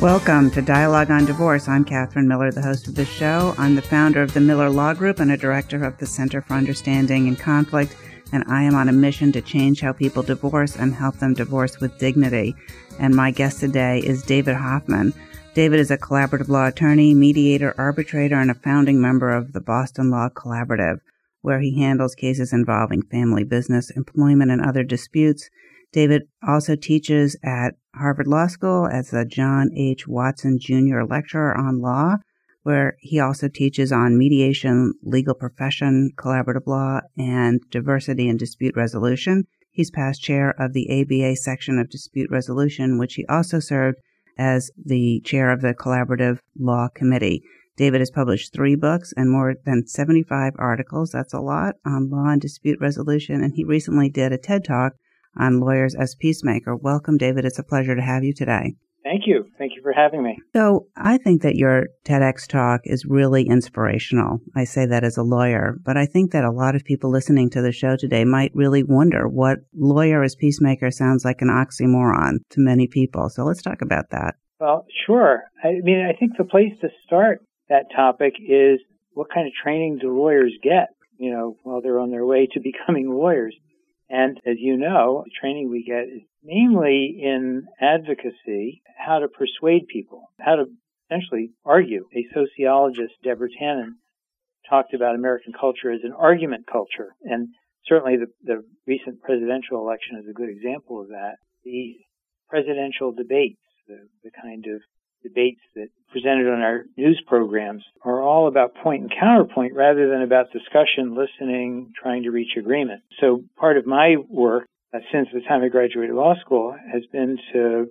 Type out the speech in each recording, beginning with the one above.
Welcome to Dialogue on Divorce. I'm Catherine Miller, the host of the show. I'm the founder of the Miller Law Group and a director of the Center for Understanding and Conflict, and I am on a mission to change how people divorce and help them divorce with dignity. And my guest today is David Hoffman. David is a collaborative law attorney, mediator, arbitrator, and a founding member of the Boston Law Collaborative, where he handles cases involving family business, employment, and other disputes. David also teaches at Harvard Law School as the John H. Watson Jr. lecturer on law, where he also teaches on mediation, legal profession, collaborative law, and diversity and dispute resolution. He's past chair of the ABA section of dispute resolution, which he also served as the chair of the collaborative law committee. David has published three books and more than 75 articles. That's a lot on law and dispute resolution. And he recently did a TED talk on Lawyers as Peacemaker. Welcome, David. It's a pleasure to have you today. Thank you. Thank you for having me. So, I think that your TEDx talk is really inspirational. I say that as a lawyer, but I think that a lot of people listening to the show today might really wonder what lawyer as peacemaker sounds like an oxymoron to many people. So, let's talk about that. Well, sure. I mean, I think the place to start that topic is what kind of training do lawyers get, you know, while they're on their way to becoming lawyers? And as you know, the training we get is mainly in advocacy, how to persuade people, how to essentially argue. A sociologist, Deborah Tannen, talked about American culture as an argument culture. And certainly the, the recent presidential election is a good example of that. The presidential debates, the, the kind of debates presented on our news programs are all about point and counterpoint rather than about discussion, listening, trying to reach agreement. So part of my work uh, since the time I graduated law school has been to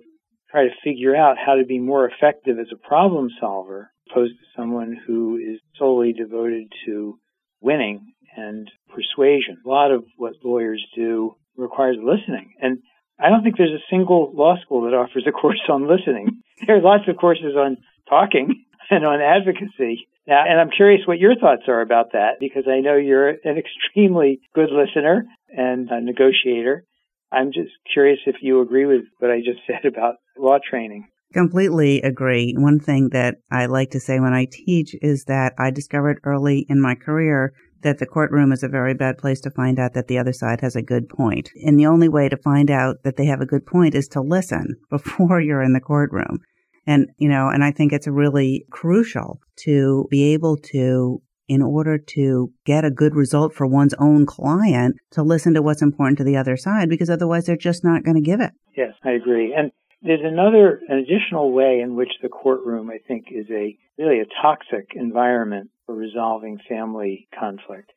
try to figure out how to be more effective as a problem solver opposed to someone who is solely devoted to winning and persuasion. A lot of what lawyers do requires listening. And I don't think there's a single law school that offers a course on listening. There are lots of courses on talking and on advocacy. Now, and I'm curious what your thoughts are about that because I know you're an extremely good listener and a negotiator. I'm just curious if you agree with what I just said about law training. Completely agree. One thing that I like to say when I teach is that I discovered early in my career that the courtroom is a very bad place to find out that the other side has a good point. And the only way to find out that they have a good point is to listen before you're in the courtroom. And, you know, and I think it's really crucial to be able to, in order to get a good result for one's own client, to listen to what's important to the other side because otherwise they're just not going to give it. Yes, I agree. And there's another, an additional way in which the courtroom, I think, is a really a toxic environment for resolving family conflict.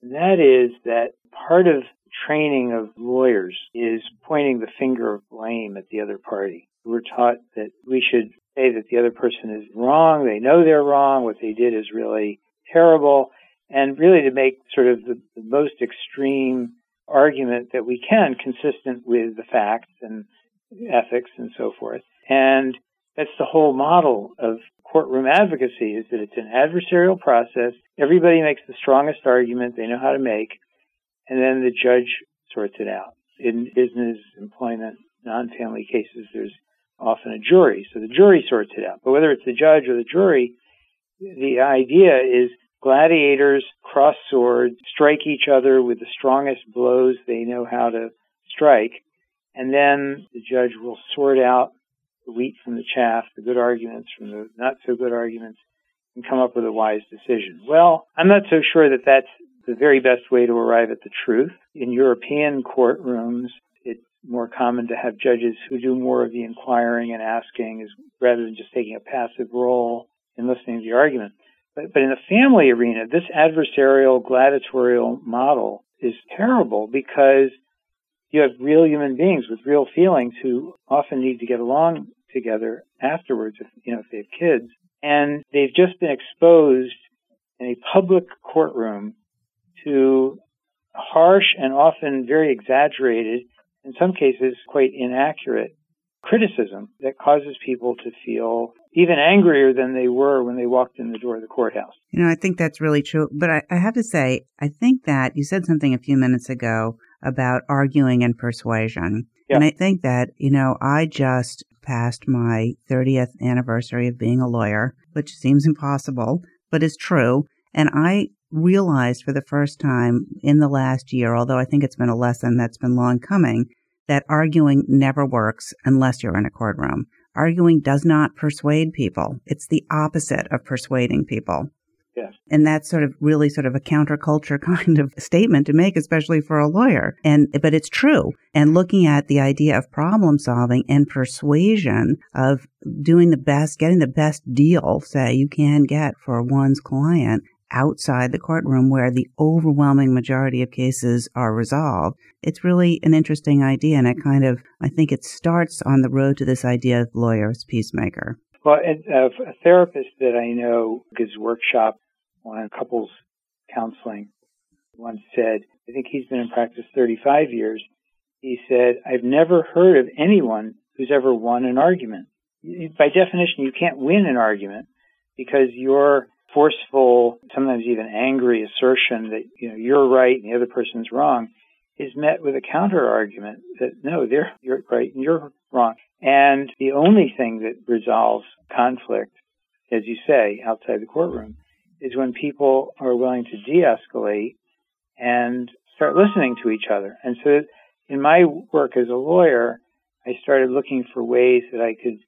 And that is that part of training of lawyers is pointing the finger of blame at the other party. We're taught that we should say that the other person is wrong, they know they're wrong, what they did is really terrible, and really to make sort of the, the most extreme argument that we can consistent with the facts and ethics and so forth. And that's the whole model of courtroom advocacy is that it's an adversarial process. Everybody makes the strongest argument they know how to make, and then the judge sorts it out. In business, employment, non-family cases, there's often a jury, so the jury sorts it out. But whether it's the judge or the jury, the idea is gladiators cross swords, strike each other with the strongest blows they know how to strike, and then the judge will sort out the wheat from the chaff, the good arguments from the not so good arguments, and come up with a wise decision. Well, I'm not so sure that that's the very best way to arrive at the truth. In European courtrooms, it's more common to have judges who do more of the inquiring and asking as, rather than just taking a passive role in listening to the argument. But, but in the family arena, this adversarial gladiatorial model is terrible because you have real human beings with real feelings who often need to get along together afterwards, if, you know, if they have kids. And they've just been exposed in a public courtroom to harsh and often very exaggerated, in some cases quite inaccurate criticism that causes people to feel even angrier than they were when they walked in the door of the courthouse. You know, I think that's really true. But I, I have to say, I think that you said something a few minutes ago about arguing and persuasion. Yeah. And I think that, you know, I just passed my 30th anniversary of being a lawyer, which seems impossible, but is true. And I realized for the first time in the last year, although I think it's been a lesson that's been long coming, that arguing never works unless you're in a courtroom. Arguing does not persuade people. It's the opposite of persuading people. Yes. And that's sort of really sort of a counterculture kind of statement to make, especially for a lawyer. And, but it's true. And looking at the idea of problem solving and persuasion of doing the best, getting the best deal, say, you can get for one's client outside the courtroom where the overwhelming majority of cases are resolved. It's really an interesting idea, and it kind of, I think it starts on the road to this idea of lawyers peacemaker. Well, uh, a therapist that I know gives workshop on couples counseling once said, I think he's been in practice 35 years. He said, I've never heard of anyone who's ever won an argument. By definition, you can't win an argument because you're forceful, sometimes even angry assertion that you know you're right and the other person's wrong is met with a counter argument that no, they're you're right and you're wrong. And the only thing that resolves conflict, as you say, outside the courtroom, is when people are willing to de-escalate and start listening to each other. And so, in my work as a lawyer, I started looking for ways that I could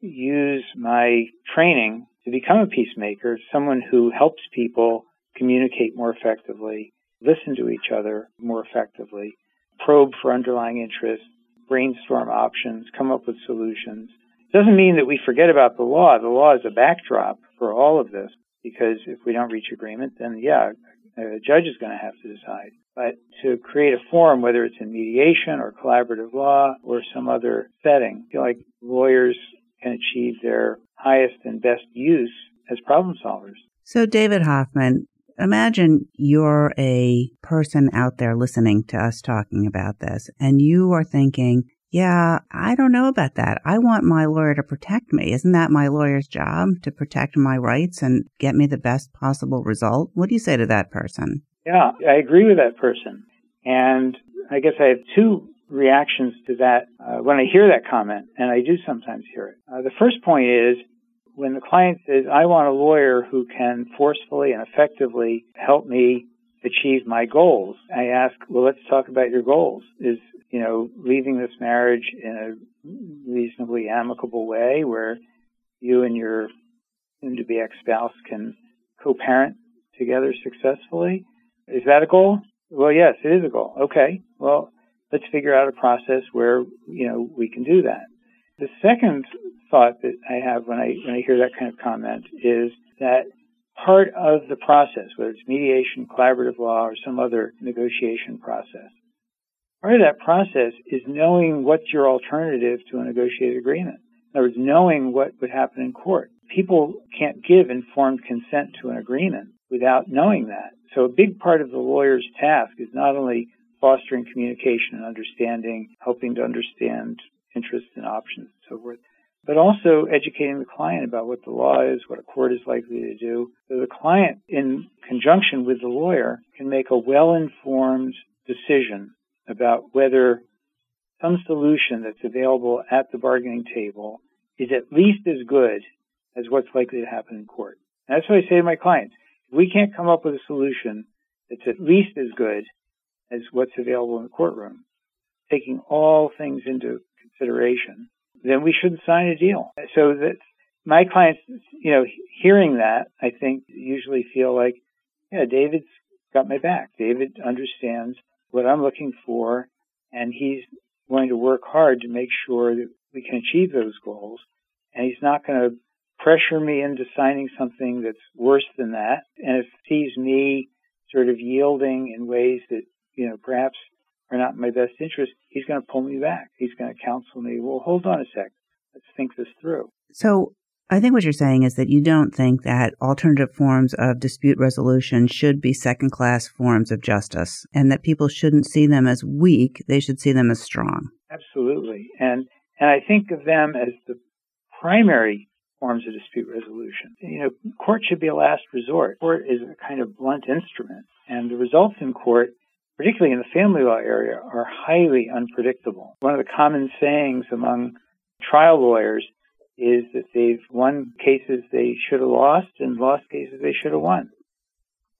use my training to become a peacemaker, someone who helps people communicate more effectively, listen to each other more effectively, probe for underlying interests, brainstorm options, come up with solutions. It doesn't mean that we forget about the law. The law is a backdrop for all of this because if we don't reach agreement, then yeah, a judge is going to have to decide. But to create a forum, whether it's in mediation or collaborative law or some other setting, I feel like lawyers can achieve their highest and best use as problem solvers. So, David Hoffman, imagine you're a person out there listening to us talking about this, and you are thinking, yeah, I don't know about that. I want my lawyer to protect me. Isn't that my lawyer's job to protect my rights and get me the best possible result? What do you say to that person? Yeah, I agree with that person. And I guess I have two reactions to that uh, when I hear that comment, and I do sometimes hear it. Uh, the first point is when the client says, I want a lawyer who can forcefully and effectively help me achieve my goals, I ask, well, let's talk about your goals. Is, you know, leaving this marriage in a reasonably amicable way where you and your soon to be ex spouse can co parent together successfully? Is that a goal? Well, yes, it is a goal. Okay. Well, let's figure out a process where, you know, we can do that. The second thought that I have when I, when I hear that kind of comment is that part of the process, whether it's mediation, collaborative law, or some other negotiation process, part of that process is knowing what's your alternative to a negotiated agreement. In other words, knowing what would happen in court. People can't give informed consent to an agreement without knowing that. So a big part of the lawyer's task is not only fostering communication and understanding, helping to understand interests and options and so forth, but also educating the client about what the law is, what a court is likely to do. So the client, in conjunction with the lawyer, can make a well-informed decision about whether some solution that's available at the bargaining table is at least as good as what's likely to happen in court. And that's what I say to my clients. If we can't come up with a solution that's at least as good as what's available in the courtroom, taking all things into consideration, then we shouldn't sign a deal. So that my clients, you know, hearing that, I think usually feel like, yeah, David's got my back. David understands what I'm looking for, and he's going to work hard to make sure that we can achieve those goals. And he's not going to pressure me into signing something that's worse than that. And he sees me sort of yielding in ways that you know, perhaps are not in my best interest, he's going to pull me back. He's going to counsel me, well, hold on a sec. Let's think this through. So I think what you're saying is that you don't think that alternative forms of dispute resolution should be second class forms of justice and that people shouldn't see them as weak. They should see them as strong. Absolutely. And, and I think of them as the primary forms of dispute resolution. You know, court should be a last resort. Court is a kind of blunt instrument. And the results in court, particularly in the family law area, are highly unpredictable. One of the common sayings among trial lawyers is that they've won cases they should have lost and lost cases they should have won.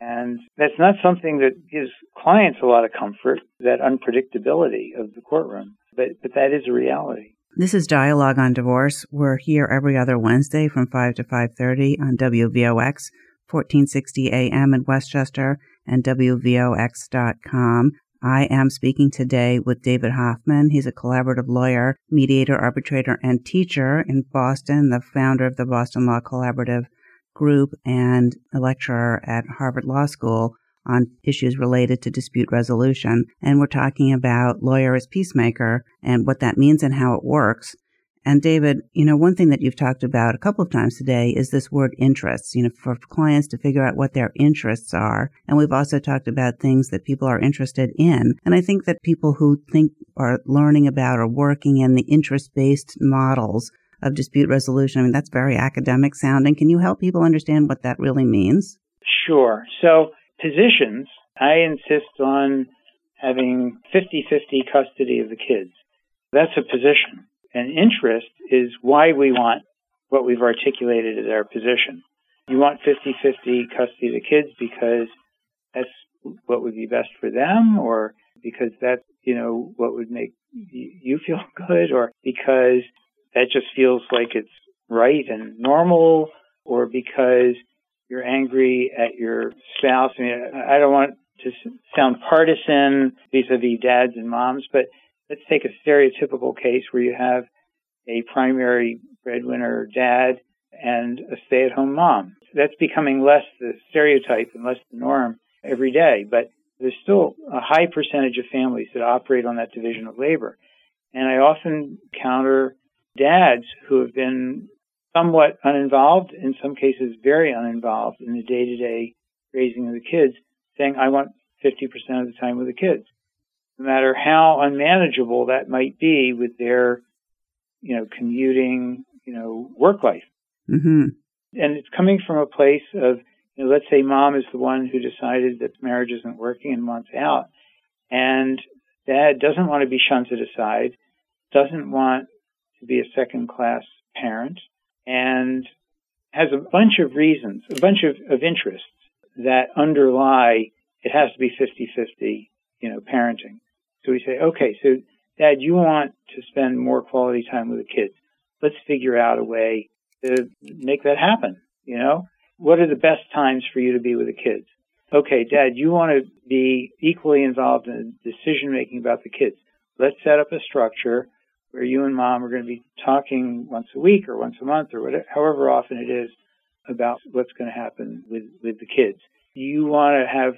And that's not something that gives clients a lot of comfort, that unpredictability of the courtroom. But, but that is a reality. This is Dialogue on Divorce. We're here every other Wednesday from 5 to 5.30 on WVOX, 1460 AM in Westchester and WVOX.com. I am speaking today with David Hoffman. He's a collaborative lawyer, mediator, arbitrator, and teacher in Boston, the founder of the Boston Law Collaborative Group, and a lecturer at Harvard Law School on issues related to dispute resolution. And we're talking about lawyer as peacemaker and what that means and how it works. And David, you know, one thing that you've talked about a couple of times today is this word interests, you know, for clients to figure out what their interests are. And we've also talked about things that people are interested in. And I think that people who think are learning about or working in the interest based models of dispute resolution, I mean, that's very academic sounding. Can you help people understand what that really means? Sure. So positions, I insist on having 50 50 custody of the kids. That's a position. And interest is why we want what we've articulated as our position. You want 50 50 custody of the kids because that's what would be best for them, or because that's, you know, what would make you feel good, or because that just feels like it's right and normal, or because you're angry at your spouse. I mean, I don't want to sound partisan vis-a-vis dads and moms, but let's take a stereotypical case where you have a primary breadwinner dad and a stay-at-home mom. That's becoming less the stereotype and less the norm every day, but there's still a high percentage of families that operate on that division of labor. And I often encounter dads who have been somewhat uninvolved, in some cases very uninvolved in the day-to-day raising of the kids, saying, I want 50% of the time with the kids. No matter how unmanageable that might be with their, you know, commuting, you know, work life. Mm-hmm. And it's coming from a place of, you know, let's say mom is the one who decided that marriage isn't working and wants out. And dad doesn't want to be shunted aside, doesn't want to be a second class parent, and has a bunch of reasons, a bunch of, of interests that underlie it has to be 50-50, you know, parenting. So we say, okay, so dad, you want to spend more quality time with the kids. Let's figure out a way to make that happen. You know, what are the best times for you to be with the kids? Okay, dad, you want to be equally involved in decision making about the kids. Let's set up a structure where you and mom are going to be talking once a week or once a month or whatever, however often it is about what's going to happen with, with the kids. You want to have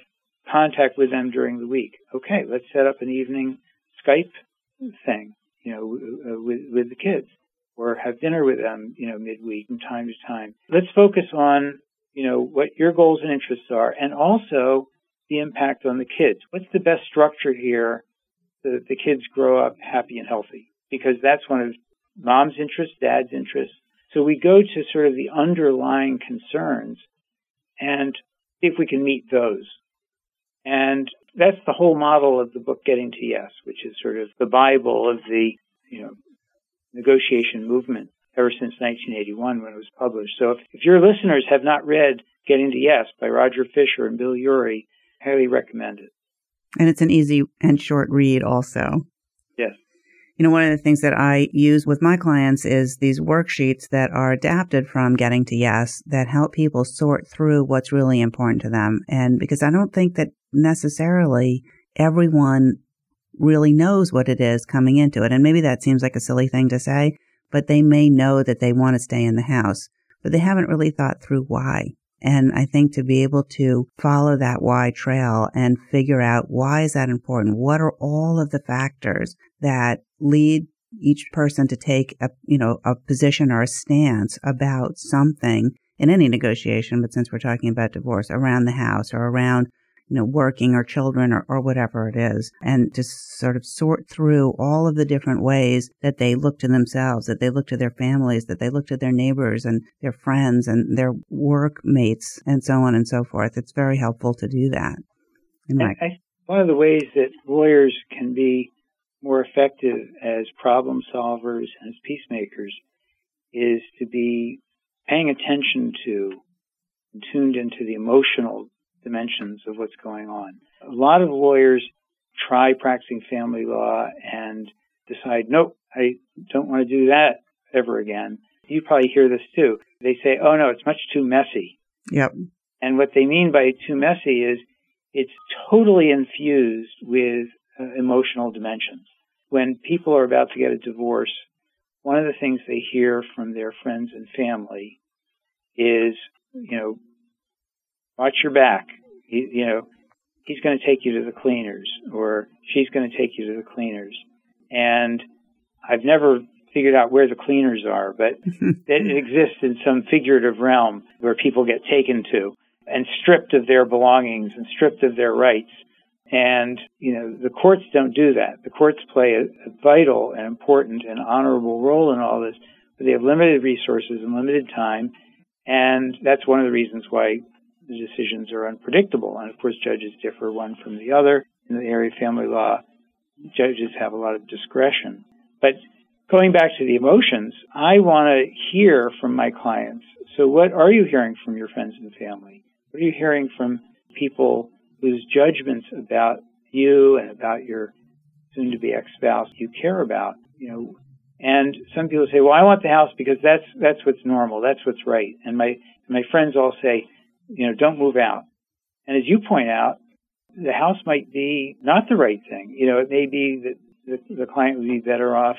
contact with them during the week. Okay, let's set up an evening Skype thing, you know, with, with the kids or have dinner with them, you know, midweek from time to time. Let's focus on, you know, what your goals and interests are and also the impact on the kids. What's the best structure here so that the kids grow up happy and healthy? because that's one of mom's interests, dad's interests. So we go to sort of the underlying concerns and see if we can meet those. And that's the whole model of the book Getting to Yes, which is sort of the Bible of the, you know, negotiation movement ever since 1981 when it was published. So if, if your listeners have not read Getting to Yes by Roger Fisher and Bill Ury, highly recommend it. And it's an easy and short read also. Yes. You know, one of the things that I use with my clients is these worksheets that are adapted from Getting to Yes that help people sort through what's really important to them. And because I don't think that necessarily everyone really knows what it is coming into it. And maybe that seems like a silly thing to say, but they may know that they want to stay in the house, but they haven't really thought through why. And I think to be able to follow that why trail and figure out why is that important? What are all of the factors that lead each person to take a, you know, a position or a stance about something in any negotiation, but since we're talking about divorce around the house or around you know, working or children or, or whatever it is, and to sort of sort through all of the different ways that they look to themselves, that they look to their families, that they look to their neighbors and their friends and their workmates and so on and so forth. It's very helpful to do that. I, one of the ways that lawyers can be more effective as problem solvers and as peacemakers is to be paying attention to tuned into the emotional dimensions of what's going on. A lot of lawyers try practicing family law and decide, nope, I don't want to do that ever again. You probably hear this too. They say, oh no, it's much too messy. Yep. And what they mean by too messy is it's totally infused with uh, emotional dimensions. When people are about to get a divorce, one of the things they hear from their friends and family is, you know, watch your back. You, you know, he's going to take you to the cleaners or she's going to take you to the cleaners. And I've never figured out where the cleaners are, but it exists in some figurative realm where people get taken to and stripped of their belongings and stripped of their rights. And, you know, the courts don't do that. The courts play a, a vital and important and honorable role in all this, but they have limited resources and limited time. And that's one of the reasons why the decisions are unpredictable. And of course, judges differ one from the other. In the area of family law, judges have a lot of discretion. But going back to the emotions, I want to hear from my clients. So, what are you hearing from your friends and family? What are you hearing from people whose judgments about you and about your soon to be ex spouse you care about? You know, and some people say, "Well, I want the house because that's that's what's normal, that's what's right." And my my friends all say, you know, don't move out. And as you point out, the house might be not the right thing. You know, it may be that the, the client would be better off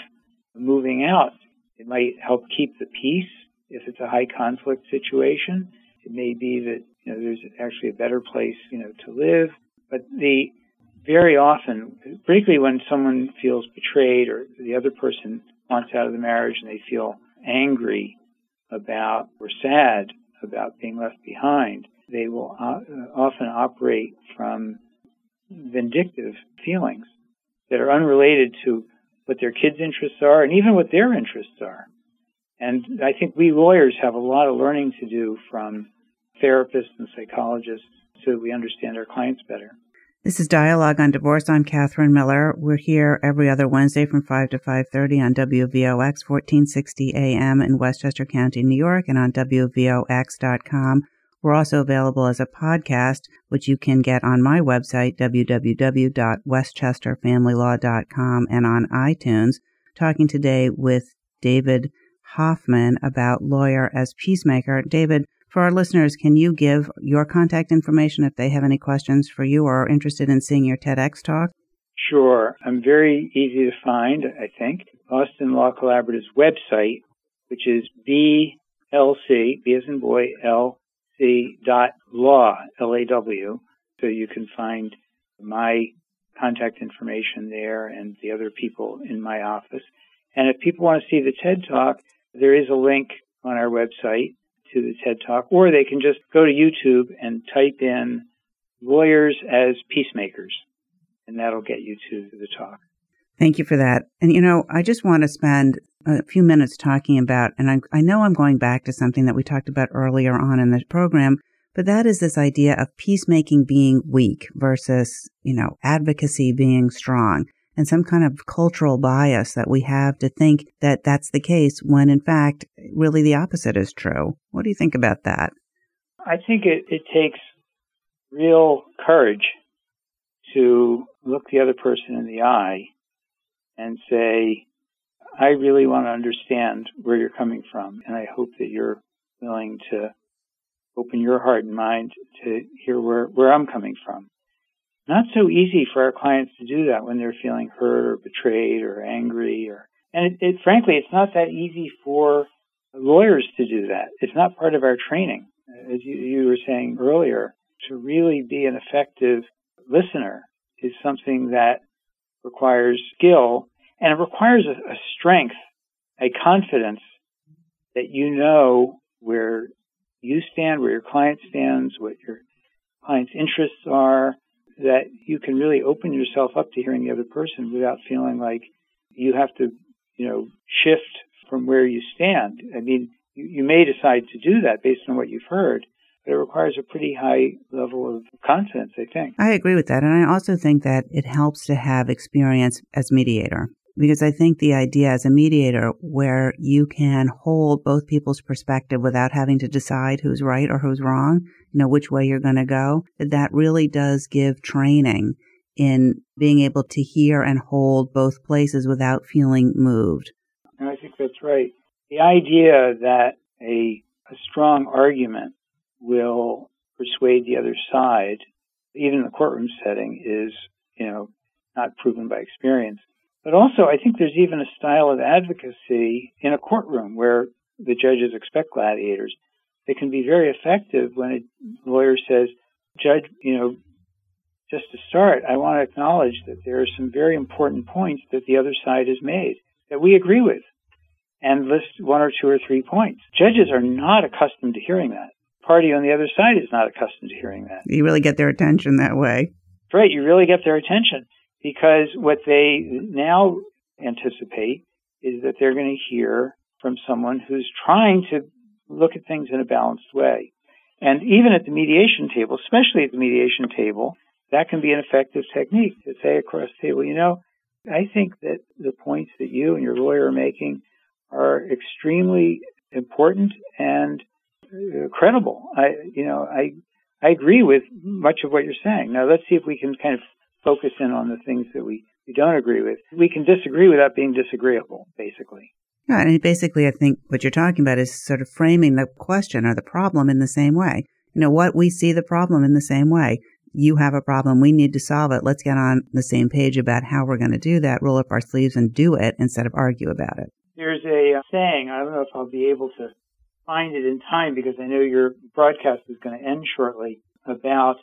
moving out. It might help keep the peace if it's a high conflict situation. It may be that you know there's actually a better place you know to live. But the very often, particularly when someone feels betrayed or the other person wants out of the marriage and they feel angry about or sad about being left behind, they will uh, often operate from vindictive feelings that are unrelated to what their kids' interests are and even what their interests are. And I think we lawyers have a lot of learning to do from therapists and psychologists so that we understand our clients better. This is Dialogue on Divorce. I'm Catherine Miller. We're here every other Wednesday from 5 to 5.30 on WVOX 1460 AM in Westchester County, New York, and on WVOX.com. We're also available as a podcast, which you can get on my website, www.westchesterfamilylaw.com, and on iTunes. Talking today with David Hoffman about lawyer as peacemaker. David, for our listeners, can you give your contact information if they have any questions for you or are interested in seeing your TEDx talk? Sure. I'm very easy to find, I think. Boston Law Collaborative's website, which is BLC, B as in boy, LC dot law, L-A-W. So you can find my contact information there and the other people in my office. And if people want to see the TED Talk, there is a link on our website to the TED Talk, or they can just go to YouTube and type in lawyers as peacemakers, and that'll get you to the talk. Thank you for that. And you know, I just want to spend a few minutes talking about, and I, I know I'm going back to something that we talked about earlier on in the program, but that is this idea of peacemaking being weak versus, you know, advocacy being strong and some kind of cultural bias that we have to think that that's the case when in fact really the opposite is true. What do you think about that? I think it, it takes real courage to look the other person in the eye and say, I really want to understand where you're coming from, and I hope that you're willing to open your heart and mind to hear where, where I'm coming from not so easy for our clients to do that when they're feeling hurt or betrayed or angry or and it, it, frankly it's not that easy for lawyers to do that. It's not part of our training as you, you were saying earlier. To really be an effective listener is something that requires skill And it requires a, a strength, a confidence that you know where you stand, where your client stands, what your client's interests are, that you can really open yourself up to hearing the other person without feeling like you have to, you know, shift from where you stand. I mean, you, you may decide to do that based on what you've heard, but it requires a pretty high level of confidence, I think. I agree with that. And I also think that it helps to have experience as mediator because I think the idea as a mediator where you can hold both people's perspective without having to decide who's right or who's wrong, you know, which way you're going to go, that really does give training in being able to hear and hold both places without feeling moved. I think that's right. The idea that a, a strong argument will persuade the other side, even in the courtroom setting, is, you know, not proven by experience. But also, I think there's even a style of advocacy in a courtroom where the judges expect gladiators that can be very effective when a lawyer says, Judge, you know, just to start, I want to acknowledge that there are some very important points that the other side has made that we agree with and list one or two or three points. Judges are not accustomed to hearing that. Party on the other side is not accustomed to hearing that. You really get their attention that way. Right, you really get their attention because what they now anticipate is that they're going to hear from someone who's trying to look at things in a balanced way. And even at the mediation table, especially at the mediation table, that can be an effective technique to say across the table, you know, I think that the points that you and your lawyer are making are extremely important and uh, credible. I, you know, I, I agree with much of what you're saying. Now let's see if we can kind of focus in on the things that we, we don't agree with. We can disagree without being disagreeable, basically. Yeah, and basically, I think what you're talking about is sort of framing the question or the problem in the same way. You know, what we see the problem in the same way. You have a problem. We need to solve it. Let's get on the same page about how we're going to do that, roll up our sleeves and do it instead of argue about it. There's a uh, saying, I don't know if I'll be able to find it in time because I know your broadcast is going to end shortly about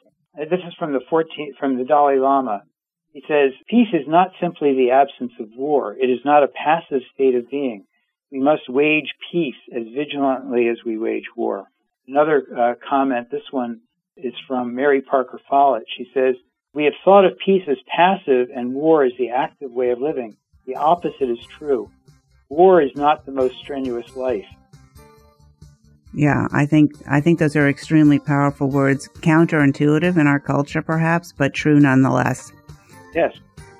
this is from the 14th, from the Dalai Lama. He says, peace is not simply the absence of war. It is not a passive state of being. We must wage peace as vigilantly as we wage war. Another uh, comment, this one is from Mary Parker Follett. She says, we have thought of peace as passive and war as the active way of living. The opposite is true. War is not the most strenuous life. Yeah, I think I think those are extremely powerful words, counterintuitive in our culture, perhaps, but true nonetheless. Yes.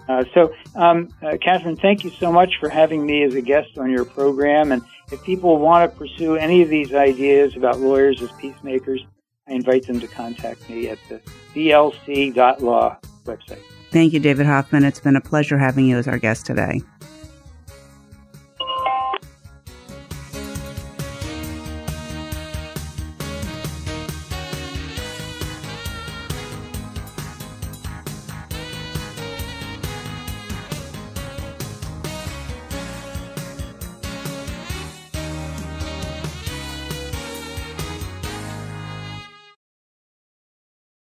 Uh, so, um, uh, Catherine, thank you so much for having me as a guest on your program. And if people want to pursue any of these ideas about lawyers as peacemakers, I invite them to contact me at the blc.law website. Thank you, David Hoffman. It's been a pleasure having you as our guest today.